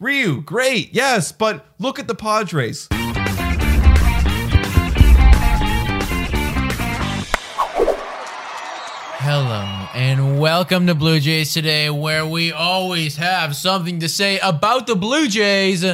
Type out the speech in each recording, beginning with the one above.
Ryu, great, yes, but look at the Padres. Hello and welcome to Blue Jays today, where we always have something to say about the Blue Jays.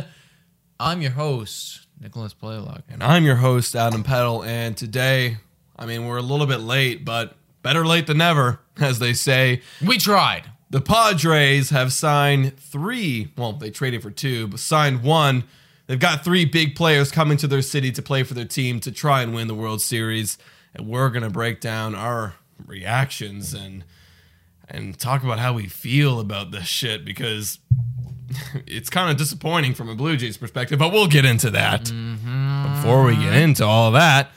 I'm your host, Nicholas Playlock. And I'm your host, Adam Peddle, and today, I mean, we're a little bit late, but better late than never, as they say. We tried. The Padres have signed three, well, they traded for two, but signed one. They've got three big players coming to their city to play for their team to try and win the World Series. And we're going to break down our reactions and and talk about how we feel about this shit because it's kind of disappointing from a Blue Jays perspective, but we'll get into that. Mm-hmm. Before we get into all that,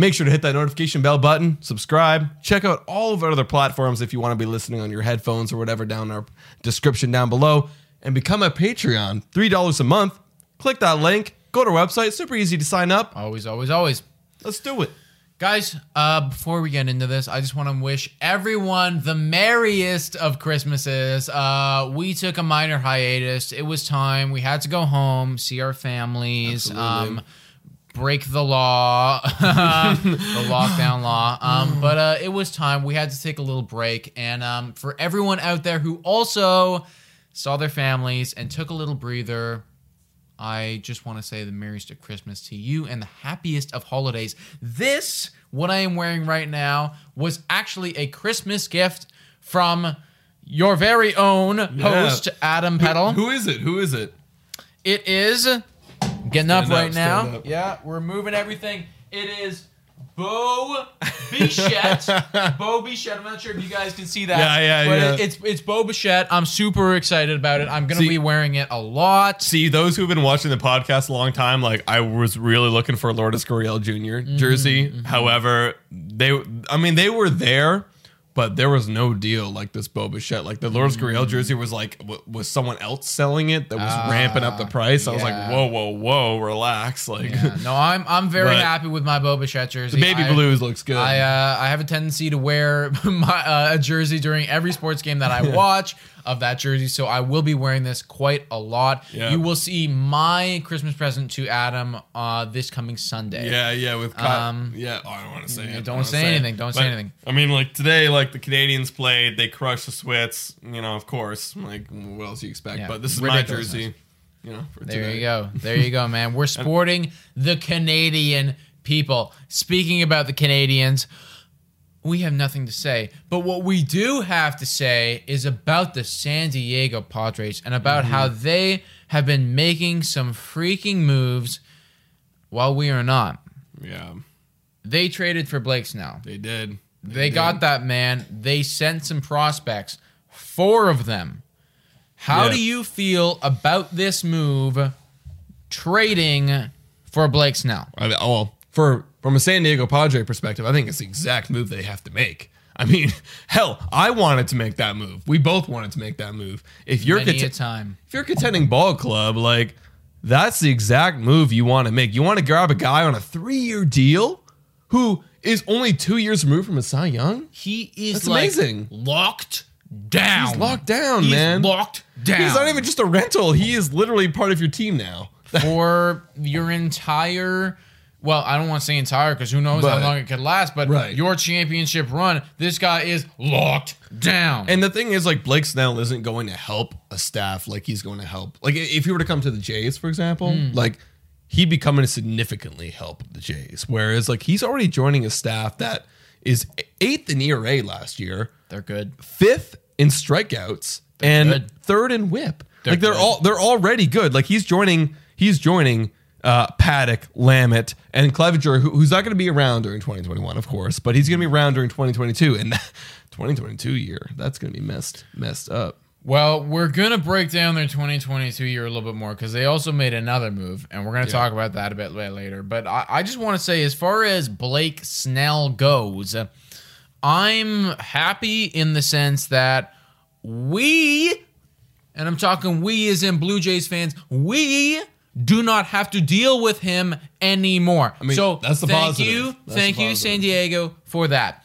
make sure to hit that notification bell button, subscribe, check out all of our other platforms if you want to be listening on your headphones or whatever down in our description down below, and become a Patreon. $3 a month. Click that link, go to our website, super easy to sign up. Always, always, always. Let's do it. Guys, uh, before we get into this, I just want to wish everyone the merriest of Christmases. Uh, we took a minor hiatus. It was time. We had to go home, see our families, um, break the law, the lockdown law. Um, but uh, it was time. We had to take a little break. And um, for everyone out there who also saw their families and took a little breather, I just want to say the merriest of Christmas to you and the happiest of holidays. This, what I am wearing right now, was actually a Christmas gift from your very own host, Adam Peddle. Who is it? Who is it? It is getting up up, right now. up. Yeah, we're moving everything. It is Bo Bichette. Bo Bichette. I'm not sure if you guys can see that. Yeah, yeah, but yeah. it- it's it's Bo Bichette. I'm super excited about it. I'm gonna See- be wearing it a lot. See, those who've been watching the podcast a long time, like I was really looking for a Lourdes Gurriel junior Mm-hmm, jersey. However, they, I mean, they were there, but there was no deal like this Bo Bichette. Like the Lourdes Mm-hmm. Gurriel jersey was like, w- was someone else selling it that was ramping up the price? I was like, whoa, whoa, whoa, relax. Like Yeah, no, I'm I'm very happy with my Bo Bichette jersey. the baby I- blues looks good. I uh, I have a tendency to wear my uh, a jersey during every sports game that I watch of that jersey, so I will be wearing this quite a lot. Yeah. You will see my Christmas present to Adam uh, this coming Sunday. yeah, yeah, with Ky- Um, yeah. Oh, I don't want to say yeah, it. don't say it. anything, don't say anything. I mean, like today, like the Canadians played, they crushed the Swits. You know, of course. Like, what else you expect? Yeah, but this is my jersey. You know, for There today. you go. There you go, man. We're sporting the Canadian people. Speaking about the Canadians, we have nothing to say. But what we do have to say is about the San Diego Padres and about how mm-hmm. they have been making some freaking moves while we are not. Yeah, They traded for Blake Snell. they did. They got that man. They sent some prospects, four of them. How Yeah. do you feel about this move, trading for Blake Snell? I mean, well, for from a San Diego Padre perspective, I think it's the exact move they have to make. I mean, hell, I wanted to make that move. We both wanted to make that move. If you're a cont- time. if you're contending ball club, like that's the exact move you want to make. You want to grab a guy on a three-year deal who is only two years removed from a Cy Young. He is That's like amazing. locked down. He's locked down, He's man. locked down. He's not even just a rental. He is literally part of your team now. for your entire well, I don't want to say entire because who knows But- how long it could last, but Right. your championship run, this guy is locked down. And the thing is, like Blake Snell isn't going to help a staff like he's going to help. Like if he were to come to the Jays, for example, Hmm. like he'd be coming to significantly help the Jays. Whereas like he's already joining a staff that is eighth in ERA last year, They're good. fifth in strikeouts, and good. third in WHIP. They're like they're good. all they're already good. Like he's joining he's joining uh, Paddock, Lamet, and Clevinger, who, who's not going to be around during 2021, of course, but he's going to be around during 2022. And that 2022 year, that's going to be messed messed up. Well, we're gonna break down their 2022 year a little bit more because they also made another move, and we're gonna talk about that a bit later. But I, I just want to say, as far as Blake Snell goes, I'm happy in the sense that we, and I'm talking we as in Blue Jays fans, we do not have to deal with him anymore. I mean, so that's the thank positive. you, That's thank you. San Diego, for that.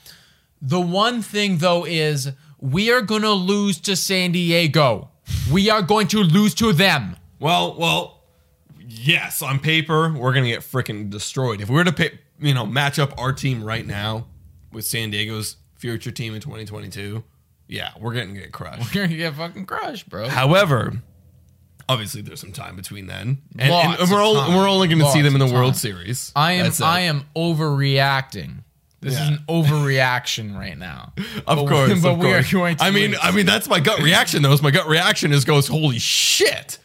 The one thing though is we are going to lose to San Diego. We are going to lose to them. Well, well, yes, on paper we're going to get freaking destroyed. If we were to you know match up our team right now with San Diego's future team in 2022, yeah, we're going to get crushed. We're going to get fucking crushed, bro. However, obviously there's some time between then, and, and- we're all, time. we're only going to see them in the World time. Series. I am That's it. I am overreacting. This Yeah. is an overreaction right now. Of But- course, but of we are going to I mean. I mean that's my gut reaction. Though, is my gut reaction is goes, holy shit.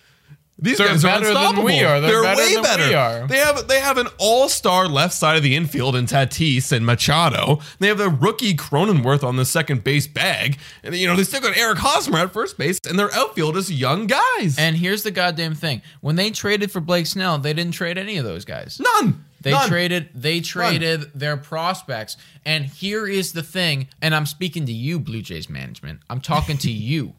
These They're guys are better than we are. They're better way than better. we are. They have they have an all star left side of the infield in Tatis and Machado. They have the rookie Cronenworth on the second base bag, and you know they still got Eric Hosmer at first base, and their outfield is young guys. And here's the goddamn thing. When they traded for Blake Snell, they didn't trade any of those guys. none. They None. traded they traded their prospects. And here is the thing, and I'm speaking to you, Blue Jays management. I'm talking to you.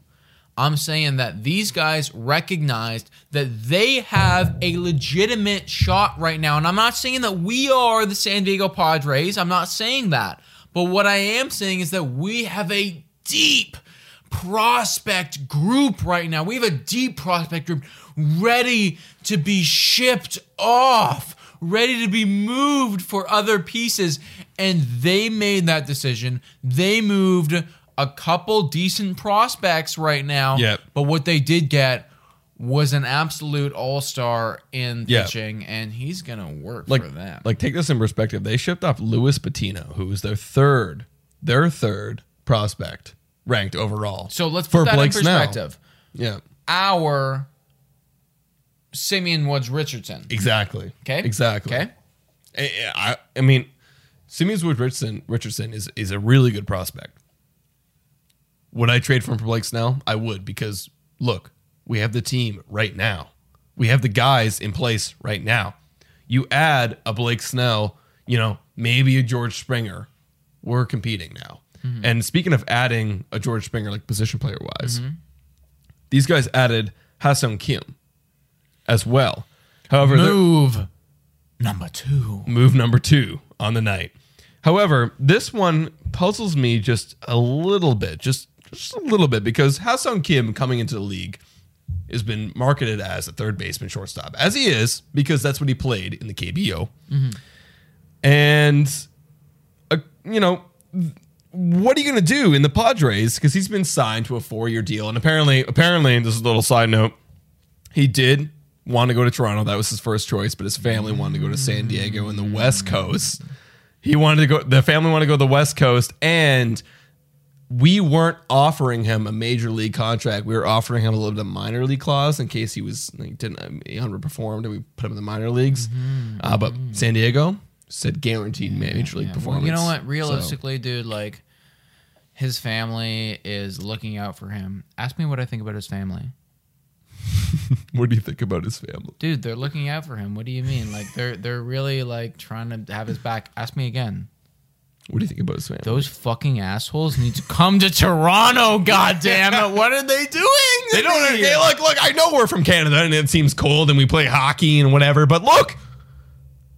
I'm saying that these guys recognized that they have a legitimate shot right now. And I'm not saying that we are the San Diego Padres. I'm not saying that. But what I am saying is that we have a deep prospect group right now. We have a deep prospect group ready to be shipped off, ready to be moved for other pieces. And they made that decision. They moved a couple decent prospects right now. Yep. But what they did get was an absolute all star in Yeah. pitching, and he's going to work like for them. like take this in perspective. They shipped off Luis Patino, who was their third, their third prospect ranked overall. so let's for put that Blake in perspective. Yeah, Our Simeon Woods Richardson. exactly. Okay. exactly. Okay. I, I, I mean, Simeon Woods Richardson Richardson is is a really good prospect. Would I trade for him for Blake Snell? I would because look, we have the team right now. We have the guys in place right now. You add a Blake Snell, you know, maybe a George Springer. We're competing now. Mm-hmm. And speaking of adding a George Springer, like position player wise, mm-hmm. these guys added Ha-Seong Kim as well. However, Move number two. move number two on the night. However, this one puzzles me just a little bit, just just a little bit, because Ha-Seong Kim coming into the league has been marketed as a third baseman shortstop, as he is, because that's what he played in the KBO. And, uh, you know, what are you going to do in the Padres? Because he's been signed to a four year deal, and apparently, apparently, this is a little side note. He did want to go to Toronto. That was his first choice, but his family wanted to go to San Diego in the West Coast. He wanted to go. The family wanted to go to the West Coast, and we weren't offering him a major league contract. We were offering him a little bit of minor league clause in case he was like, didn't uh, he underperformed, and we put him in the minor leagues. Mm-hmm. Uh, but mm-hmm. San Diego said guaranteed major league Yeah, well, performance. you know what? So- Realistically, dude, like his family is looking out for him. Ask me what I think about his family. what do you think about his family? Dude, they're looking out for him. What do you mean? Like they're they're really like trying to have his back. Ask me again. What do you think about his family? Those fucking assholes need to come to Toronto. God damn it! What are they doing? They don't. me? Hey, look, look. I know we're from Canada and it seems cold and we play hockey and whatever, but look,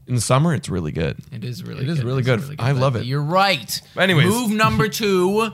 in the summer it's really good. It is really. It is good. really It's good. I love it. You're right. Anyways. move number two.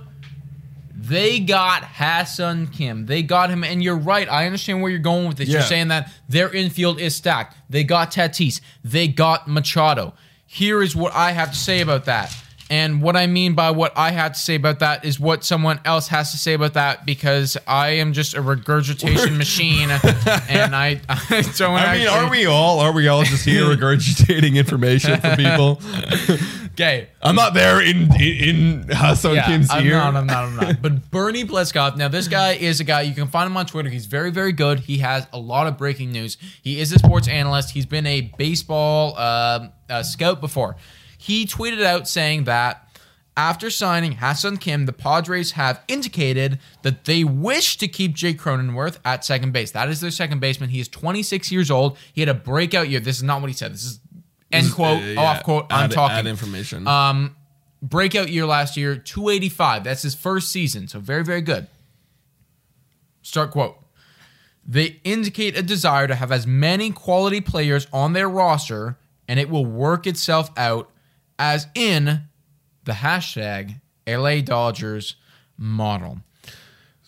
They got Ha-Seong Kim. They got him, and you're right. I understand where you're going with this. You're saying that their infield is stacked. They got Tatis. They got Machado. Here is what I have to say about that. And what I mean by what I have to say about that is what someone else has to say about that because I am just a regurgitation machine, and I, I don't. I mean, actually- are we all? Are we all just here regurgitating information for people? Okay. I'm not there in in, in Ha-Seong Kim's I'm ear. not, I'm not, I'm not. But Bernie Pleskoff, now this guy is a guy, you can find him on Twitter. He's very, very good. He has a lot of breaking news. He is a sports analyst. He's been a baseball uh, uh, scout before. He tweeted out saying that after signing Ha-Seong Kim, the Padres have indicated that they wish to keep Jake Cronenworth at second base. That is their second baseman. He is 26 years old. He had a breakout year. This is not what he said. This is end quote, Uh, yeah, off quote. I'm talking Add information. Um, breakout year last year, 285. That's his first season, so very, very good. Start quote. They indicate a desire to have as many quality players on their roster, and it will work itself out as in the hashtag LA Dodgers model.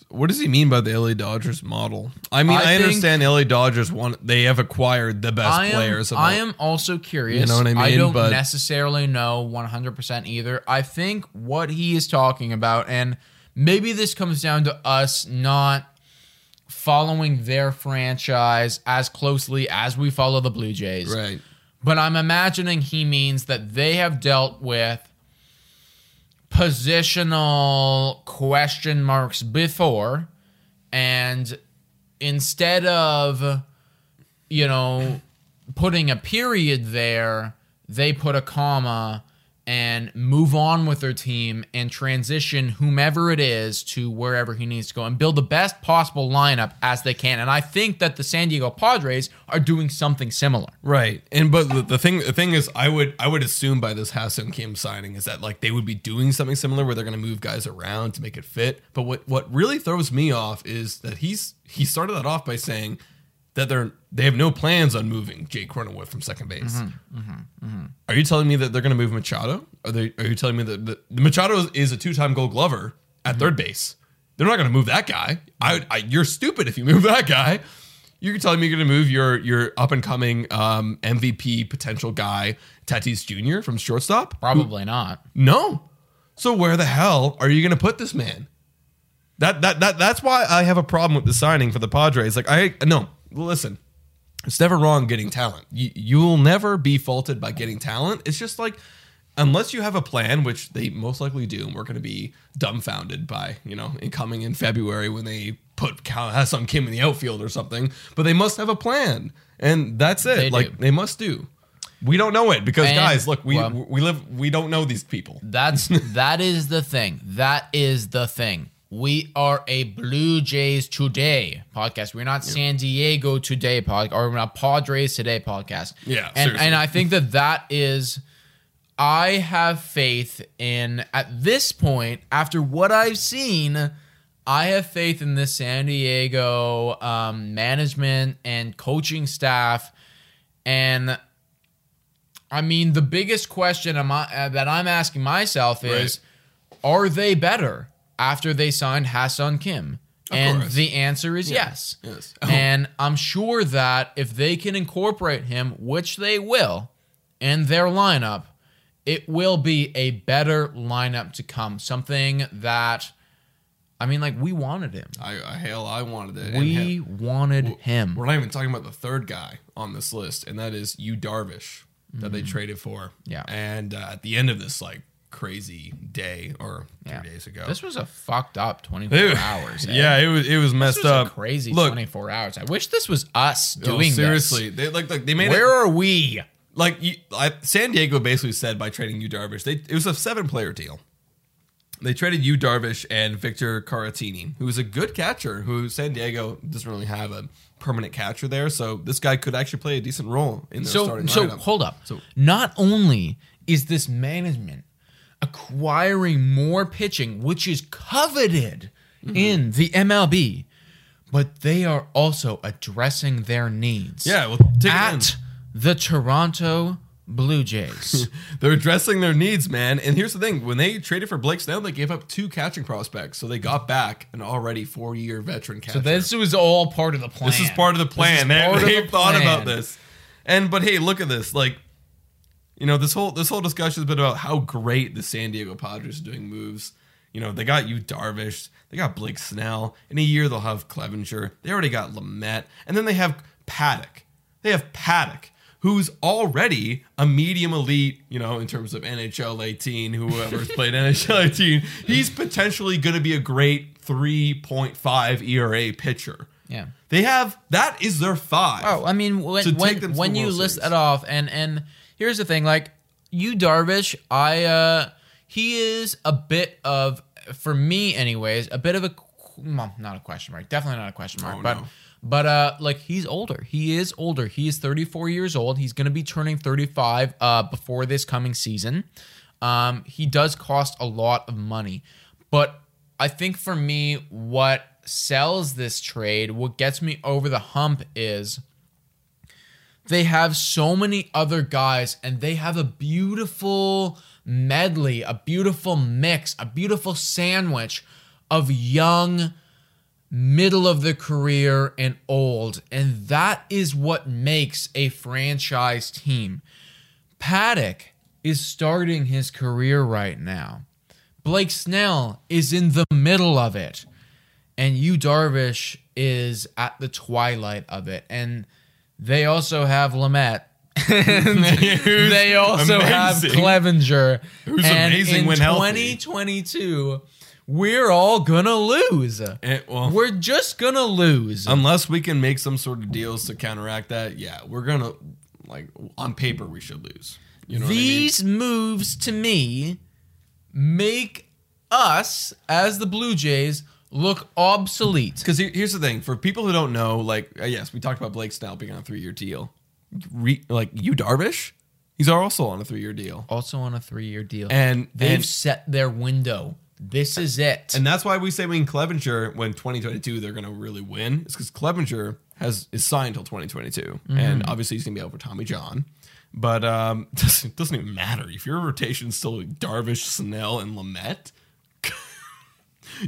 what does he mean by the LA Dodgers model? I mean, I I, understand LA Dodgers want they have acquired the best I am, players. Of I am also curious. You know what I mean? I don't But- necessarily know 100% either. I think what he is talking about, and maybe this comes down to us not following their franchise as closely as we follow the Blue Jays. right. But I'm imagining he means that they have dealt with positional question marks before, and instead of, you know, putting a period there, they put a comma and move on with their team and transition whomever it is to wherever he needs to go and build the best possible lineup as they can. And I think that the San Diego Padres are doing something similar. Right. And but the, thing the thing is I would I would assume by this Ha-Seong Kim signing is that like they would be doing something similar where they're going to move guys around to make it fit. But what what really throws me off is that he's he started that off by saying that they're they have no plans on moving Jake Cronenworth from second base. Mm-hmm, mm-hmm, mm-hmm. Are you telling me that they're going to move Machado? Are they are you telling me that, the, Machado is a two-time gold glover at third base? They're not going to move that guy. I, I you're stupid if you move that guy. You're telling me you're going to move your your up and coming um, MVP potential guy Tatis Jr. from shortstop? Probably not. No. So where the hell are you going to put this man? That that that that's why I have a problem with the signing for the Padres. Like I no, listen. It's never wrong getting talent. You you'll never be faulted by getting talent. It's just like unless you have a plan, which they most likely do, and we're going to be dumbfounded by you know in coming in February when they put Cal has some Kim in the outfield or something. But they must have a plan, and that's it. They like do. they must do. We don't know it because And- guys, look, we well- we live we don't know these people. That's that is the thing. That is the thing. We are a Blue Jays Today podcast. We're not San Diego Today podcast, or we're not Padres Today podcast. Yeah, and seriously. and I think that that is. I have faith in at this point after what I've seen. I have faith in the San Diego um, management and coaching staff, and I mean the biggest question I, uh, that I'm asking myself is, are they better after they signed Ha-Seong Kim? Of and course. the answer is yes. Yes. And I'm sure that if they can incorporate him, which they will, in their lineup, it will be a better lineup to come. Something that, I mean, like we wanted him. I, I hell, I wanted it. We wanted him. We're not even talking about the third guy on this list, and that is Yu Darvish that they traded for. Yeah. And uh, at the end of this like crazy day or three Yeah. days ago, This was a fucked up 24 Ew. hours. eh? Yeah, it was it was messed was up. crazy Look, 24 hours. I wish this was us no, doing seriously, this. they like like they made Where it are we? like you, I, San Diego basically said by trading Yu Darvish, they it was a seven player deal. They traded Yu Darvish and Victor Caratini, who is a good catcher. Who San Diego doesn't really have a permanent catcher there, so this guy could actually play a decent role in their So, starting so lineup. hold up. So- not only is this management acquiring more pitching, which is coveted Mm-hmm. in the MLB, but they are also addressing their needs. Yeah, well, at the Toronto Blue Jays. They're addressing their needs, man. And here's the thing: when they traded for Blake Snell, they gave up two catching prospects, so they got back an already four-year veteran catcher. so this was all part of the plan. This is part of the plan. They, part of they've the thought plan. about this. And but hey, look at this. Like, you know, this whole this whole discussion has been about how great the San Diego Padres are doing moves. You know, they got Yu Darvish, they got Blake Snell. In a year, they'll have Clevinger. They already got Lamet, and then they have Paddock. They have Paddock, who's already a medium elite. You know, in terms of NHL 18, whoever's played NHL 18, he's potentially going to be a great 3.5 ERA pitcher. Yeah. They have that is their five. Oh, I mean, when To take when, them to when you World list Series. that off, and and here's the thing, like Yu Darvish, I uh he is a bit of for me, anyways, a bit of a well, not a question mark, definitely not a question mark, Oh, but no. but uh like he's older. He is older. He is 34 years old. He's gonna be turning 35 uh before this coming season. Um, he does cost a lot of money, but I think for me, what sells this trade, what gets me over the hump is they have so many other guys and they have a beautiful medley, a beautiful mix, a beautiful sandwich of young, middle of the career, and old. And that is what makes a franchise team. Paddock is starting his career right now. Blake Snell is in the middle of it. And Yu Darvish is at the twilight of it. And they also have Lamet. Who's they also have. Clevinger. Who's and amazing in when healthy. 2022, we're all gonna lose. Eh, well, We're just gonna lose. unless we can make some sort of deals to counteract that, yeah, we're gonna like on paper we should lose. You know These moves to me make us, as the Blue Jays, look obsolete. Because here's the thing: for people who don't know, like uh, yes, we talked about Blake Snell being on a three-year deal. Re, like you, Darvish, he's also on a three-year deal, Also on a three-year deal, and they've and, set their window. This is it. and that's why we say when Clevinger, when 2022 they're gonna really win, is because Clevinger has is signed till 2022, Mm-hmm. and obviously he's gonna be out for Tommy John. But um, doesn't doesn't even matter if your rotation's still like Darvish, Snell, and Lamet.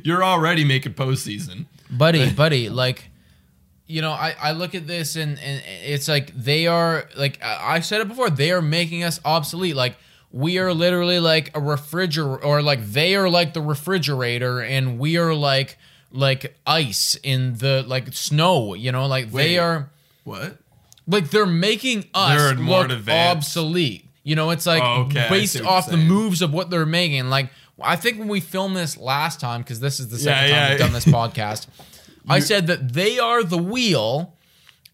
You're already making postseason. buddy, buddy, like you know, I, I look at this and, and it's like they are like I said it before, they are making us obsolete. Like we are literally like a refrigerator or like they are like the refrigerator and we are like like ice in the like snow, you know, like Wait. they are What? like they're making us They're look obsolete. You know, it's like Oh, okay, based off the moves of what they're making. Like I think when we filmed this last time, because this is the second Yeah, time yeah. we've done this podcast, I said that they are the wheel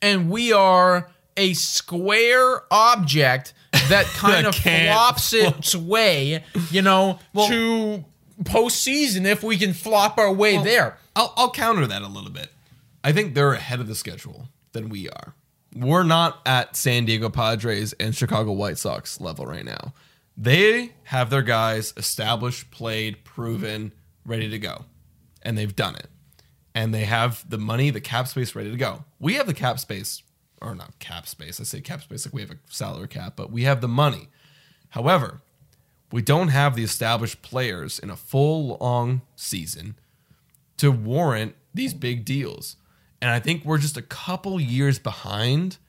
and we are a square object that kind of flops its way, you know, to postseason if we can flop our way there. I'll, I'll counter that a little bit. I think they're ahead of the schedule than we are. We're not at San Diego Padres and Chicago White Sox level right now. They have their guys established, played, proven, ready to go. And they've done it. And they have the money, the cap space ready to go. We have the cap space, or not cap space. I say cap space like we have a salary cap, but we have the money. However, we don't have the established players in a full long season to warrant these big deals. And I think we're just a couple years behind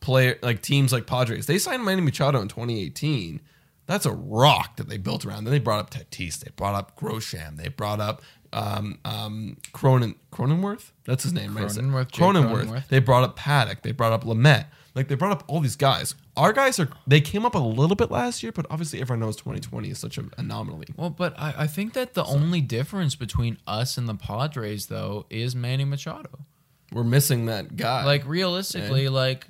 player like teams like Padres. They signed Manny Machado in 2018. That's a rock that they built around. Then they brought up Tatis. They brought up Grisham. They brought up um, um, Cronin Cronenworth. That's his name, right? Cronenworth, Cronenworth. Cronenworth. They brought up Paddock. They brought up Lamet. Like they brought up all these guys. Our guys are they came up a little bit last year, but obviously everyone knows 2020 is such an anomaly. Well, but I, I think that the only difference between us and the Padres, though, is Manny Machado. We're missing that guy. Like realistically, like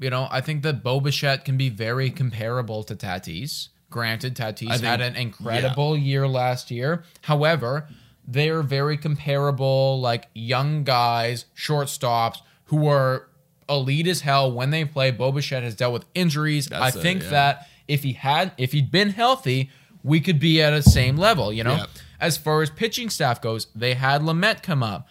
you know, I think that Bo Bichette can be very comparable to Tatis. Granted, Tatis think- had an incredible year last year. However, they're very comparable, like young guys, shortstops who are elite as hell when they play. Bo Bichette has dealt with injuries. That's I it, think yeah. that if he had, if he'd been healthy, we could be at a same level. You know, Yep. as far as pitching staff goes, they had Lamet come up.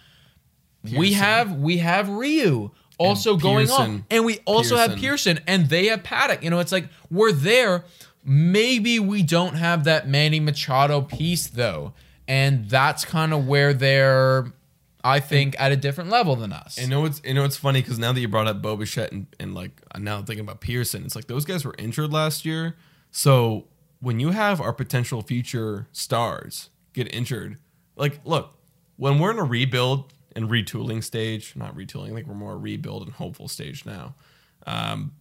We have we have Ryu also going on, and we also have Pearson. Pearson, and they have Paddock. You know, it's like we're there. Maybe we don't have that Manny Machado piece though, and that's kind of where they're, I think, at a different level than us. And you know it's you know it's funny because now that you brought up Bo Bichette and, and like I'm now thinking about Pearson, it's like those guys were injured last year. So when you have our potential future stars get injured, like look, when we're in a rebuild and retooling stage, not retooling, I think we're more rebuild and hopeful stage now. Um,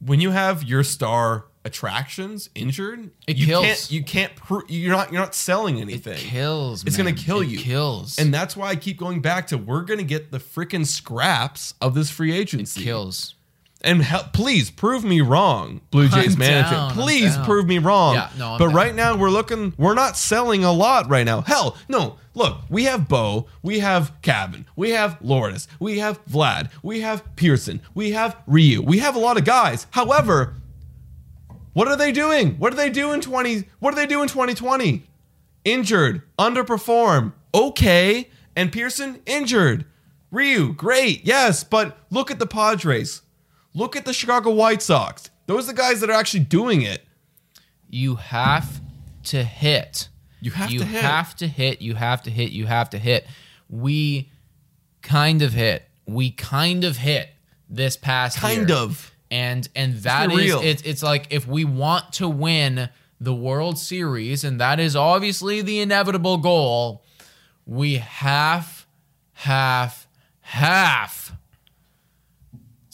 when you have your star attractions injured, It you kills. can't you can't pr- you're not you're not selling anything. It kills. It's gonna kill It you. Kills. And that's why I keep going back to we're gonna get the freaking scraps of this free agency. kills. And help, please prove me wrong, Blue Jays I'm management. down, please prove me wrong. Yeah, no, but down. right now we're looking, we're not selling a lot right now. Hell, no. Look, we have Bo, we have Cavan, we have Lourdes, we have Vlad, we have Pearson, we have Ryu, we have a lot of guys. However, what are they doing? What do they do in 20? What do they do in 2020? Injured, underperform. Okay. And Pearson injured. Ryu, great. Yes, but look at the Padres. Look at the Chicago White Sox. Those are the guys that are actually doing it. You have to hit. You have you to hit. have to hit. You have to hit. You have to hit. We kind of hit. We kind of hit this past Kind year. of. And and that is it's it's like if we want to win the World Series, and that is obviously the inevitable goal, we have, have, have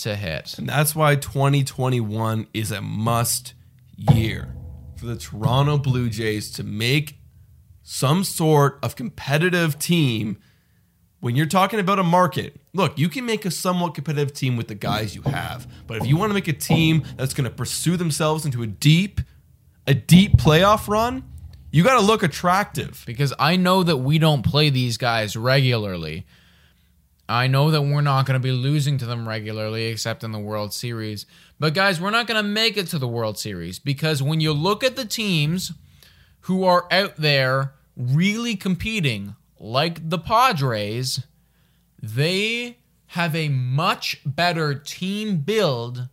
to hit. And that's why 2021 is a must year for the Toronto Blue Jays to make some sort of competitive team. When you're talking about a market, look, you can make a somewhat competitive team with the guys you have. But if you want to make a team that's going to pursue themselves into a deep, a deep playoff run, you got to look attractive. because I know that we don't play these guys regularly. I know that we're not going to be losing to them regularly except in the World Series. But guys, we're not going to make it to the World Series because when you look at the teams who are out there really competing, like the Padres, they have a much better team build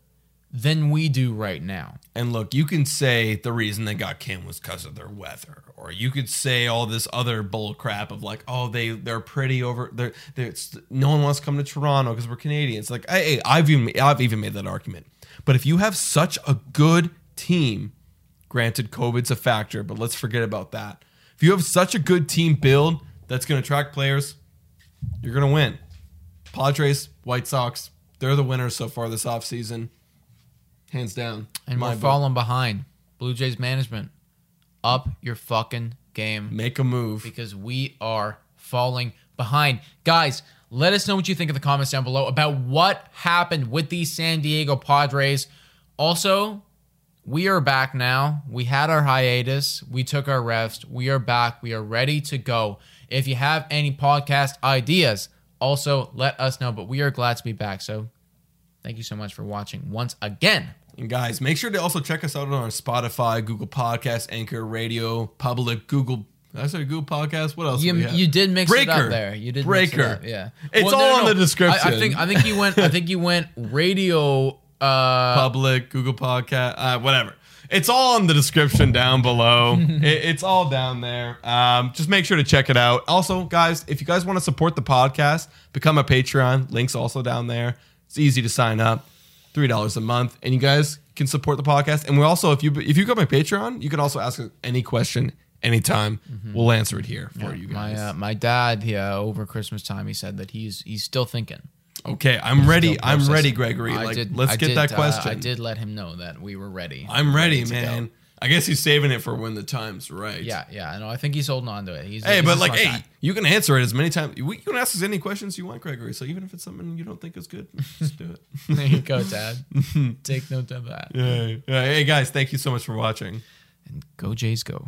than we do right now. And look, you can say the reason they got Kim was because of their weather, or you could say all this other bull crap of like, oh, they they're pretty over. It's, no one wants to come to Toronto because we're Canadians. Like, hey, I've even I've even made that argument. But if you have such a good team, granted, COVID's a factor, but let's forget about that. If you have such a good team build that's going to attract players, you're going to win. Padres, White Sox, they're the winners so far this offseason. Hands down. And My we're falling behind. Blue Jays management, up your fucking game Make a move. because we are falling behind. Guys, let us know what you think in the comments down below about what happened with these San Diego Padres. Also, we are back now. We had our hiatus. We took our rest. We are back. We are ready to go. If you have any podcast ideas, also let us know. But we are glad to be back. So thank you so much for watching once again. And guys, make sure to also check us out on our Spotify, Google Podcast, Anchor Radio, Public, Google. I say Google Podcast? What else? You, you did mix it Breaker. up there. You did Breaker. Mix it yeah. It's all in the description. I, I think I think you went. I think you went radio. Uh, Public, Google Podcast, uh, whatever. It's all in the description down below. it, it's all down there. Um, just make sure to check it out. Also, guys, if you guys want to support the podcast, become a Patreon. Links also down there. It's easy to sign up. Three dollars a month, and you guys can support the podcast. And we also, if you if you go my Patreon, you can also ask any question anytime. We'll answer it here for you my guys. uh, my dad, yeah, over Christmas time, he said that he's he's still thinking. okay, I'm ready. I'm ready, Gregory. I Like, did- let's I get did, that uh, question. I did let him know that we were ready. I'm ready, man. go. I guess he's saving it for when the time's right. Yeah, yeah. I know. I think he's holding on to it. He's Hey, he's but like, hey, guy. you can answer it as many times. You can ask us any questions you want, Gregory. So even if it's something you don't think is good, just do it. there you go, Dad. Take note of that. yeah. yeah. Hey, guys, thank you so much for watching. And go Jays, go.